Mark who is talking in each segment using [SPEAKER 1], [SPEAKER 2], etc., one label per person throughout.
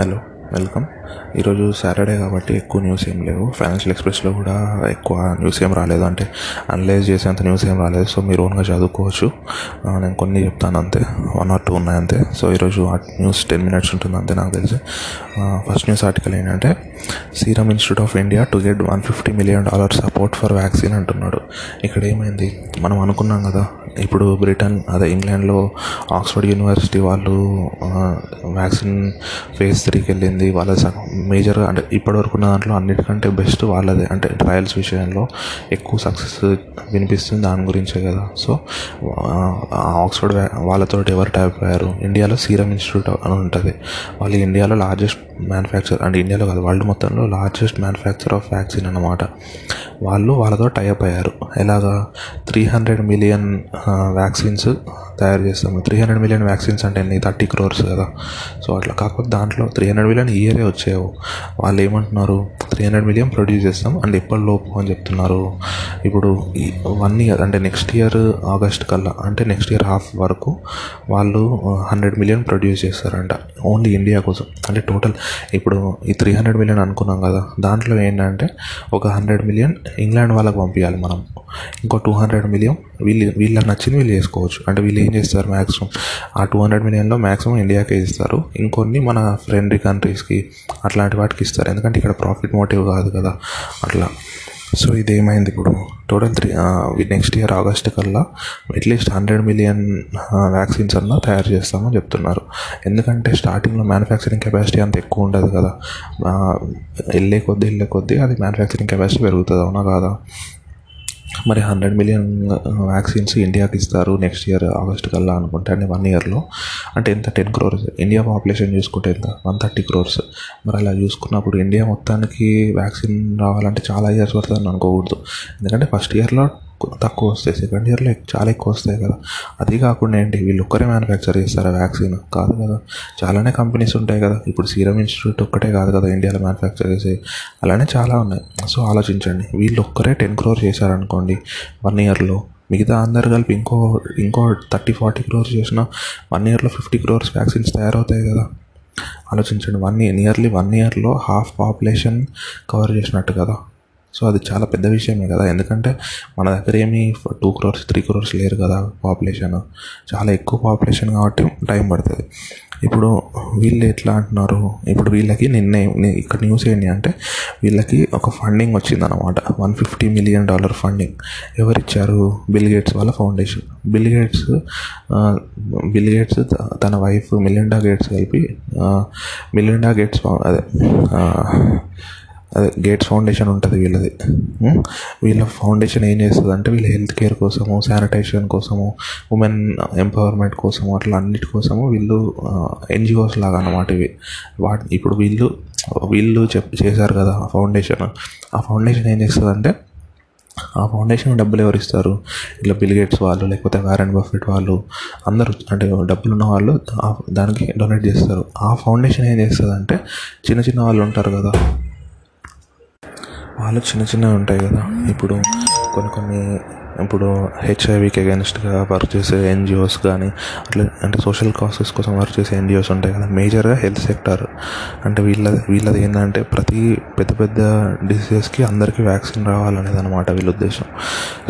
[SPEAKER 1] Hello welcome ఈరోజు Saturday కాబట్టి ఎక్కువ న్యూస్ ఏం లేవు. ఫైనాన్షియల్ ఎక్స్ప్రెస్లో కూడా ఎక్కువ న్యూస్ ఏం రాలేదు. అంటే అనలైజ్ చేసేంత న్యూస్ ఏం రాలేదు. సో మీరు ఓన్గా చదువుకోవచ్చు. నేను కొన్ని చెప్తాను అంతే. వన్ ఆర్ టూ ఉన్నాయి అంతే సో ఈరోజు ఆ న్యూస్ టెన్ మినిట్స్ ఉంటుంది అంతే నాకు తెలిసి. ఫస్ట్ న్యూస్ ఆర్టికల్ ఏంటంటే serum institute of India to get one fifty million dollar support for vaccine అంటున్నాడు. ఇక్కడ ఏమైంది? మనం అనుకున్నాం కదా ఇప్పుడు బ్రిటన్ అదే ఇంగ్లాండ్లో ఆక్స్ఫర్డ్ యూనివర్సిటీ వాళ్ళు వ్యాక్సిన్ ఫేజ్ త్రీకి వెళ్ళింది వాళ్ళ మేజర్గా అంటే ఇప్పటివరకు ఉన్న దాంట్లో అన్నిటికంటే బెస్ట్ వాళ్ళదే. అంటే ట్రయల్స్ విషయంలో ఎక్కువ సక్సెస్ వినిపిస్తుంది దాని గురించే కదా. సో ఆక్స్ఫర్డ్ వాళ్ళతో ఎవరు టైప్ అయ్యారు? ఇండియాలో సీరమ్ ఇన్స్టిట్యూట్ అని ఉంటుంది. వాళ్ళు ఇండియాలో లార్జెస్ట్ మ్యానుఫ్యాక్చర్ అంటే ఇండియాలో కాదు వరల్డ్ మొత్తంలో లార్జెస్ట్ మ్యానుఫ్యాక్చర్ ఆఫ్ వ్యాక్సిన్ అన్నమాట. వాళ్ళు వాళ్ళతో టైప్ అయ్యారు. ఎలాగా? త్రీ హండ్రెడ్ మిలియన్ వ్యాక్సిన్స్ తయారు చేస్తాము త్రీ హండ్రెడ్ మిలియన్ వ్యాక్సిన్స్ అంటే ఎన్ని? థర్టీ క్రోర్స్ కదా. సో అట్లా కాకపోతే దాంట్లో త్రీ హండ్రెడ్ మిలియన్ ఇయరే వచ్చేవు. వాళ్ళు ఏమంటున్నారు? త్రీ హండ్రెడ్ మిలియన్ ప్రొడ్యూస్ చేస్తాం అండ్ ఎప్పటిలోపు అని చెప్తున్నారు. ఇప్పుడు వన్ ఇయర్ అంటే నెక్స్ట్ ఇయర్ ఆగస్ట్ కల్లా అంటే నెక్స్ట్ ఇయర్ హాఫ్ వరకు వాళ్ళు హండ్రెడ్ మిలియన్ ప్రొడ్యూస్ చేస్తారంట. ఓన్లీ ఇండియా కోసం. అంటే టోటల్ ఇప్పుడు ఈ త్రీ హండ్రెడ్ మిలియన్ అనుకున్నాం కదా దాంట్లో ఏంటంటే ఒక హండ్రెడ్ మిలియన్ ఇంగ్లాండ్ వాళ్ళకి పంపించాలి మనం. ఇంకో టూ హండ్రెడ్ మిలియన్ వీళ్ళు వీళ్ళకి నచ్చింది వీళ్ళు చేసుకోవచ్చు. అంటే వీళ్ళు ఏం చేస్తారు మ్యాక్సిమం ఆ టూ హండ్రెడ్ మిలియన్లో మ్యాక్సిమం ఇండియాకే ఇస్తారు. ఇంకొన్ని మన ఫ్రెండ్లీ కంట్రీస్కి అట్లాంటి వాటికి ఇస్తారు. ఎందుకంటే ఇక్కడ ప్రాఫిట్ మోటివ్ కాదు కదా అట్లా. సో ఇది ఏమైంది ఇప్పుడు total three next year August కల్లా at least hundred million vaccines అన్నా తయారు చేస్తామని చెప్తున్నారు. ఎందుకంటే స్టార్టింగ్లో మ్యానుఫ్యాక్చరింగ్ కెపాసిటీ అంత ఎక్కువ ఉండదు కదా. వెళ్ళే కొద్దీ వెళ్ళే కొద్దీ అది మ్యానుఫ్యాక్చరింగ్ కెపాసిటీ పెరుగుతుంది అవునా కాదా? మరి హండ్రెడ్ మిలియన్ వ్యాక్సిన్స్ ఇండియాకి ఇస్తారు నెక్స్ట్ ఇయర్ ఆగస్ట్ కల్లా అనుకుంటే వన్ ఇయర్లో. అంటే ఎంత? టెన్ క్రోర్స్. ఇండియా పాపులేషన్ చూసుకుంటే ఎంత? One thirty crores. మరి అలా చూసుకున్నప్పుడు ఇండియా మొత్తానికి వ్యాక్సిన్ రావాలంటే చాలా ఇయర్స్ పడుతుందని అనుకోకూడదు ఎందుకంటే ఫస్ట్ ఇయర్లో తక్కువ వస్తాయి సెకండ్ ఇయర్లో చాలా ఎక్కువ వస్తాయి కదా. అది కాకుండా ఏంటి వీళ్ళు ఒక్కరే మ్యానుఫ్యాక్చర్ చేస్తారా వ్యాక్సిన్ కాదు కదా. చాలానే కంపెనీస్ ఉంటాయి కదా. ఇప్పుడు సీరం ఇన్స్టిట్యూట్ ఒక్కటే కాదు కదా ఇండియాలో మ్యానుఫ్యాక్చర్ చేసే అలానే చాలా ఉన్నాయి. సో ఆలోచించండి. వీళ్ళు ఒక్కరే టెన్ క్రోర్ చేశారనుకోండి వన్ ఇయర్లో మిగతా అందరు కలిపి ఇంకో ఇంకో థర్టీ ఫార్టీ క్రోర్స్ చేసిన వన్ ఇయర్లో ఫిఫ్టీ క్రోర్స్ వ్యాక్సిన్స్ తయారవుతాయి కదా. ఆలోచించండి. వన్ ఇయర్ నియర్లీ వన్ ఇయర్లో హాఫ్ పాపులేషన్ కవర్ చేసినట్టు కదా. సో అది చాలా పెద్ద విషయమే కదా. ఎందుకంటే మన దగ్గర ఏమి టూ క్రోర్స్ త్రీ క్రోర్స్ లేరు కదా పాపులేషన్ చాలా ఎక్కువ పాపులేషన్ కాబట్టి టైం పడుతుంది. ఇప్పుడు వీళ్ళు ఎట్లా అంటున్నారు? ఇప్పుడు వీళ్ళకి నిన్నే ఇక్కడ న్యూస్ ఏంటి అంటే వీళ్ళకి ఒక ఫండింగ్ వచ్చిందనమాట one fifty million dollar funding ఎవరిచ్చారు? బిల్ గేట్స్ వాళ్ళ foundation Bill Gates Bill Gates త- తన వైఫ్ మిలిండా గేట్స్ కలిపి మిలిండా గేట్స్ అదే అదే గేట్స్ ఫౌండేషన్ ఉంటుంది వీళ్ళది. వీళ్ళ ఫౌండేషన్ ఏం చేస్తుంది అంటే వీళ్ళ హెల్త్ కేర్ కోసము శానిటేషన్ కోసము ఉమెన్ ఎంపవర్మెంట్ కోసము అట్లా అన్నిటి కోసము వీళ్ళు ఎన్జిఓస్ లాగా అన్నమాట ఇవి. వాటి ఇప్పుడు వీళ్ళు వీళ్ళు చెప్ చేశారు కదా ఆ ఫౌండేషన్. ఆ ఫౌండేషన్ ఏం చేస్తుంది అంటే ఆ ఫౌండేషన్ డబ్బులు ఎవరు ఇస్తారు? ఇట్లా బిల్ గేట్స్ వాళ్ళు లేకపోతే వారెన్ బఫెట్ వాళ్ళు అందరూ అంటే డబ్బులు ఉన్న వాళ్ళు దానికి డొనేట్ చేస్తారు. ఆ ఫౌండేషన్ ఏం చేస్తుంది అంటే చిన్న చిన్న వాళ్ళు ఉంటారు కదా వాళ్ళు చిన్న చిన్నవి ఉంటాయి కదా. ఇప్పుడు కొన్ని కొన్ని ఇప్పుడు హెచ్ఐవికి అగెన్స్ట్గా వర్క్ చేసే ఎన్జిఓస్ కానీ అట్లా అంటే సోషల్ కాసెస్ కోసం వర్క్ చేసే ఎన్జిఓస్ ఉంటాయి కదా. మేజర్గా హెల్త్ సెక్టర్ అంటే వీళ్ళది వీళ్ళది ఏంటంటే ప్రతి పెద్ద పెద్ద డిసీజెస్కి అందరికీ వ్యాక్సిన్ రావాలనేది అనమాట వీళ్ళ ఉద్దేశం.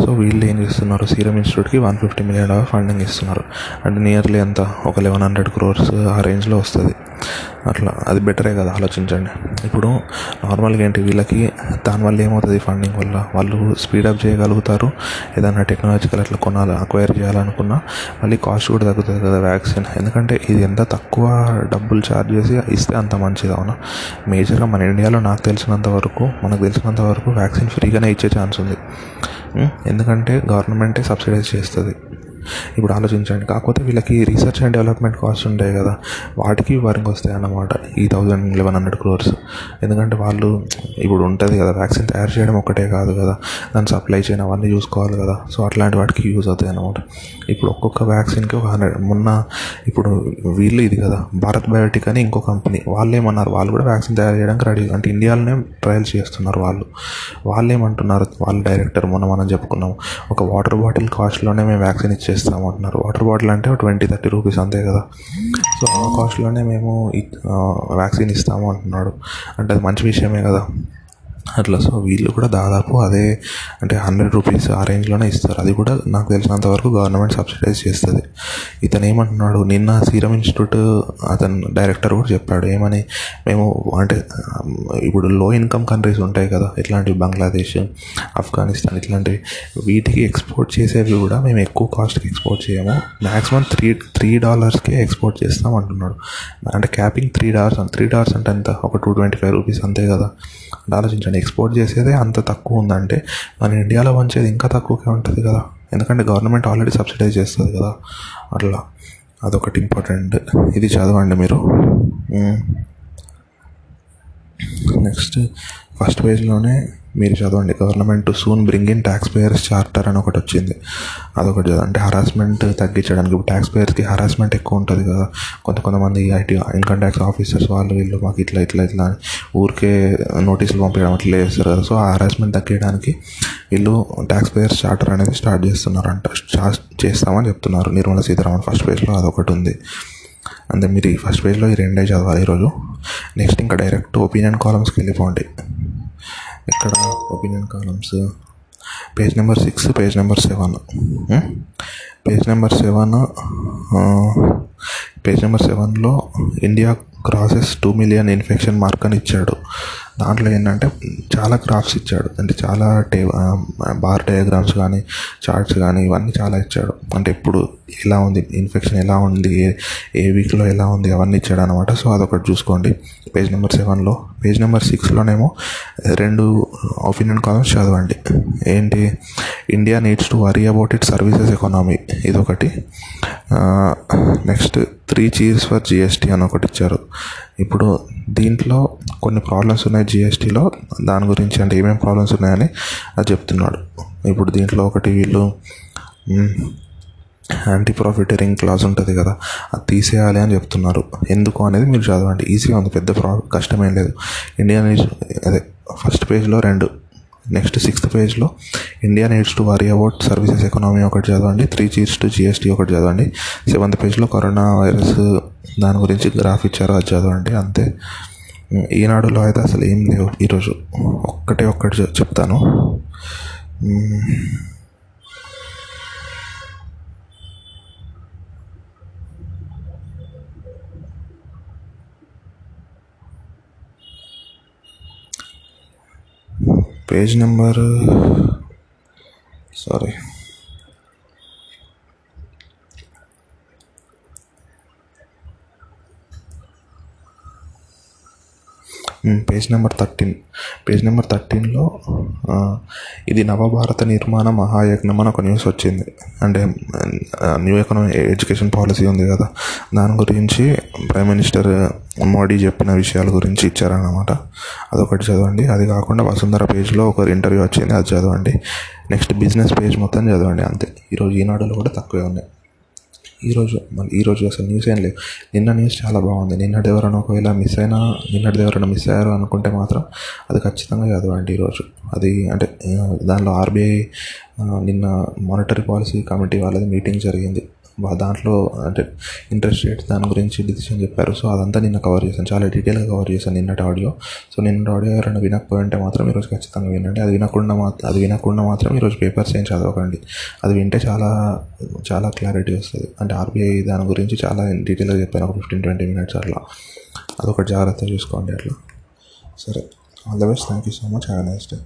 [SPEAKER 1] సో వీళ్ళు ఏం చేస్తున్నారు? సీరం ఇన్స్టిట్యూట్కి one fifty million dollar funding ఇస్తున్నారు. అంటే నియర్లీ ఎంత? ఒక లెవెన్ హండ్రెడ్ క్రోర్స్ ఆ రేంజ్లో వస్తుంది. అట్లా. అది బెటరే కదా ఆలోచించండి. ఇప్పుడు నార్మల్గా ఏంటి వీళ్ళకి దానివల్ల ఏమవుతుంది ఫండింగ్ వల్ల? వాళ్ళు స్పీడప్ చేయగలుగుతారు. ఏదైనా టెక్నాలజికల్ అట్లా కొనాలి అక్వైర్ చేయాలనుకున్నా మళ్ళీ కాస్ట్ కూడా తగ్గుతుంది కదా వ్యాక్సిన్ ఎందుకంటే ఇది ఎంత తక్కువ డబ్బులు ఛార్జ్ చేసి ఇస్తే అంత మంచిది అవునా? మేజర్గా మన ఇండియాలో నాకు తెలిసినంత వరకు మనకు తెలిసినంత వరకు వ్యాక్సిన్ ఫ్రీగానే ఇచ్చే ఛాన్స్ ఉంది. ఎందుకంటే గవర్నమెంటే సబ్సిడైజ్ చేస్తుంది. ఇప్పుడు ఆలోచించండి. కాకపోతే వీళ్ళకి రీసెర్చ్ అండ్ డెవలప్మెంట్ కాస్ట్ ఉంటాయి కదా. వాటికి వరకు వస్తాయి అన్నమాట ఈ థౌజండ్ లెవెన్ హండ్రెడ్ క్రోర్స్ ఎందుకంటే వాళ్ళు ఇప్పుడు ఉంటుంది కదా వ్యాక్సిన్ తయారు చేయడం ఒక్కటే కాదు కదా. దాన్ని సప్లై చేయడం అవన్నీ చూసుకోవాలి కదా. సో అట్లాంటి వాటికి యూజ్ అవుతాయి అన్నమాట. ఇప్పుడు ఒక్కొక్క వ్యాక్సిన్కి ఒక హండ్రెడ్ మొన్న ఇప్పుడు వీళ్ళు ఇది కదా భారత్ బయోటిక్ అని ఇంకో కంపెనీ వాళ్ళు ఏమన్నారు? వాళ్ళు కూడా వ్యాక్సిన్ తయారు చేయడానికి రెడీ అంటే ఇండియాలోనే ట్రయల్స్ చేస్తున్నారు వాళ్ళు. వాళ్ళు ఏమంటున్నారు? వాళ్ళ డైరెక్టర్ మొన్న మనం చెప్పుకున్నాం ఒక వాటర్ బాటిల్ కాస్ట్లోనే మేము వ్యాక్సిన్ ఇచ్చే. అంటున్నారు. వాటర్ బాటిల్ అంటే ట్వంటీ థర్టీ రూపీస్ అంతే కదా. సో ఆ కాస్ట్లోనే మేము వ్యాక్సిన్ ఇస్తాము అంటున్నాడు. అంటే అది మంచి విషయమే కదా. అట్లా. సో వీళ్ళు కూడా దాదాపు అదే అంటే హండ్రెడ్ రూపీస్ ఆ రేంజ్లోనే ఇస్తారు. అది కూడా నాకు తెలిసినంత వరకు గవర్నమెంట్ సబ్సిడైజ్ చేస్తుంది. ఇతను ఏమంటున్నాడు నిన్న సీరం ఇన్స్టిట్యూట్ అతను డైరెక్టర్ కూడా చెప్పాడు ఏమని మేము అంటే ఇప్పుడు లో ఇన్కమ్ కంట్రీస్ ఉంటాయి కదా ఇట్లాంటివి బంగ్లాదేశ్ ఆఫ్ఘనిస్తాన్ ఇట్లాంటివి వీటికి ఎక్స్పోర్ట్ చేసేవి కూడా మేము ఎక్కువ కాస్ట్కి ఎక్స్పోర్ట్ చేయము. మ్యాక్సిమం త్రీ త్రీ డాలర్స్కే ఎక్స్పోర్ట్ చేస్తాం అంటున్నాడు. అంటే capping three dollars three dollars అంటే ఎంత? ఒక టూ ట్వంటీ ఫైవ్ రూపీస్ అంతే కదా. ఆలోచించండి. నేను ఎక్స్పోర్ట్ చేసేదే అంత తక్కువ ఉందంటే మన ఇండియాలో పంచేది ఇంకా తక్కువకే ఉంటుంది కదా. ఎందుకంటే గవర్నమెంట్ ఆల్రెడీ సబ్సిడైజ్ చేస్తుంది కదా. అట్లా. అదొకటి ఇంపార్టెంట్ ఇది చదవండి మీరు. నెక్స్ట్ ఫస్ట్ పేజ్లోనే మీరు చదవండి. Government soon bring in tax payers charter అని ఒకటి వచ్చింది. అదొకటి చదవండి. అంటే హరాస్మెంట్ తగ్గించడానికి ఇప్పుడు ట్యాక్స్ పేయర్స్కి హరాస్మెంట్ ఎక్కువ ఉంటుంది కదా. కొంత కొంతమంది ఐటీ ఇన్కమ్ ట్యాక్స్ ఆఫీసర్స్ వాళ్ళు వీళ్ళు మాకు ఇట్లా ఇట్లా ఇట్లా అని ఊరికే నోటీసులు పంపించడం అట్లా చేస్తారు కదా. సో ఆ హరాస్మెంట్ తగ్గించడానికి వీళ్ళు ట్యాక్స్ పేయర్స్ చార్టర్ అనేది స్టార్ట్ చేస్తున్నారంట. చేస్తామని చెప్తున్నారు నిర్మలా సీతారామన్ ఫస్ట్ పేజ్లో అదొకటి ఉంది. అంటే మీరు ఈ ఫస్ట్ పేజ్లో ఈ రెండే చదవాలి ఈరోజు. నెక్స్ట్ ఇంకా డైరెక్ట్ ఒపీనియన్ కాలమ్స్కి వెళ్ళిపోండి. ఇక్కడ opinion columns. Page number six page number seven. Page number seven page number సెవెన్లో India crosses two million infection mark అని ఇచ్చాడు. దాంట్లో ఏంటంటే చాలా గ్రాఫ్స్ ఇచ్చాడు. అంటే చాలా టే బార్ డయాగ్రామ్స్ కానీ చార్ట్స్ కానీ ఇవన్నీ చాలా ఇచ్చాడు. అంటే ఎప్పుడు ఎలా ఉంది ఇన్ఫెక్షన్ ఎలా ఉంది ఏ ఏ వీక్లో ఎలా ఉంది అవన్నీ ఇచ్చాడు అనమాట సో అదొకటి చూసుకోండి. పేజ్ నెంబర్ సెవెన్లో పేజ్ నెంబర్ సిక్స్లోనేమో రెండు ఒపీనియన్ కాలమ్స్ చదవండి. ఏంటి? India needs to worry about it services economy ఇదొకటి. Next three cheers for GST అని ఒకటి ఇచ్చారు. ఇప్పుడు దీంట్లో కొన్ని ప్రాబ్లమ్స్ ఉన్నాయి జిఎస్టీలో దాని గురించి అంటే ఏమేమి ప్రాబ్లమ్స్ ఉన్నాయని అది చెప్తున్నాడు. ఇప్పుడు దీంట్లో ఒకటి వీళ్ళు యాంటీ ప్రాఫిటరింగ్ క్లాస్ ఉంటుంది కదా అది తీసేయాలి అని చెప్తున్నారు. ఎందుకు అనేది మీరు చదవండి. ఈజీగా ఉంది పెద్ద ప్రా కష్టమేం లేదు. ఇండియన్ నీడ్స్ అదే ఫస్ట్ పేజ్లో రెండు. నెక్స్ట్ సిక్స్త్ పేజ్లో India needs to worry about services economy ఒకటి చదవండి. త్రీ చీర్స్ టు జిఎస్టీ ఒకటి చదవండి. సెవెంత్ పేజ్లో కరోనా వైరస్ దాని గురించి గ్రాఫ్ ఇచ్చారు అది చదవండి. అంతే. ఈనాడులో అయితే అసలు ఏం లేవు. ఈరోజు ఒక్కటే ఒక్కటి చెప్తాను. Page number sorry page number thirteen. Page number థర్టీన్లో ఇది నవభారత నిర్మాణ మహాయజ్ఞం అని ఒక న్యూస్ వచ్చింది. అంటే న్యూ ఎకనామిక్ ఎడ్యుకేషన్ పాలసీ ఉంది కదా. దాని గురించి ప్రైమ్ మినిస్టర్ మోడీ చెప్పిన విషయాల గురించి ఇచ్చారన్నమాట. అదొకటి చదవండి. అది కాకుండా వసుంధర పేజ్లో ఒక ఇంటర్వ్యూ వచ్చింది అది చదవండి. నెక్స్ట్ బిజినెస్ పేజ్ మొత్తం చదవండి అంతే. ఈరోజు ఈనాడులో కూడా తక్కువే ఉన్నాయి. ఈరోజు మళ్ళీ ఈరోజు అసలు న్యూస్ ఏం లేవు నిన్న న్యూస్ చాలా బాగుంది. నిన్నటి ఎవరైనా ఒకవేళ మిస్ అయినా నిన్నటిది ఎవరైనా మిస్ అయ్యారు అనుకుంటే మాత్రం అది ఖచ్చితంగా చదవండి ఈరోజు. అది అంటే దానిలో ఆర్బీఐ నిన్న మానిటరీ పాలసీ కమిటీ వాళ్ళది మీటింగ్ జరిగింది. దాంట్లో అంటే ఇంట్రెస్ట్ రేట్ దాని గురించి డిసిషన్ చెప్పారు. సో అదంతా నిన్న కవర్ చేశాను. చాలా డీటెయిల్గా కవర్ చేశాను నిన్నటి ఆడియో సో నిన్నటి ఆడియో ఎవరైనా వినకపోయి ఉంటే మాత్రం ఈరోజు ఖచ్చితంగా వినండి. అది వినకుండా మాత్రం అది వినకుండా మాత్రం ఈరోజు పేపర్స్ ఏం చదవకండి. అది వింటే చాలా చాలా క్లారిటీ వస్తుంది. అంటే ఆర్బీఐ దాని గురించి చాలా డీటెయిల్గా చెప్పాను. ఒక ఫిఫ్టీన్ ట్వంటీ మినిట్స్ అట్లా. అదొకటి జాగ్రత్త చూసుకోండి అట్లా. సరే. All the best thank you so much have nice day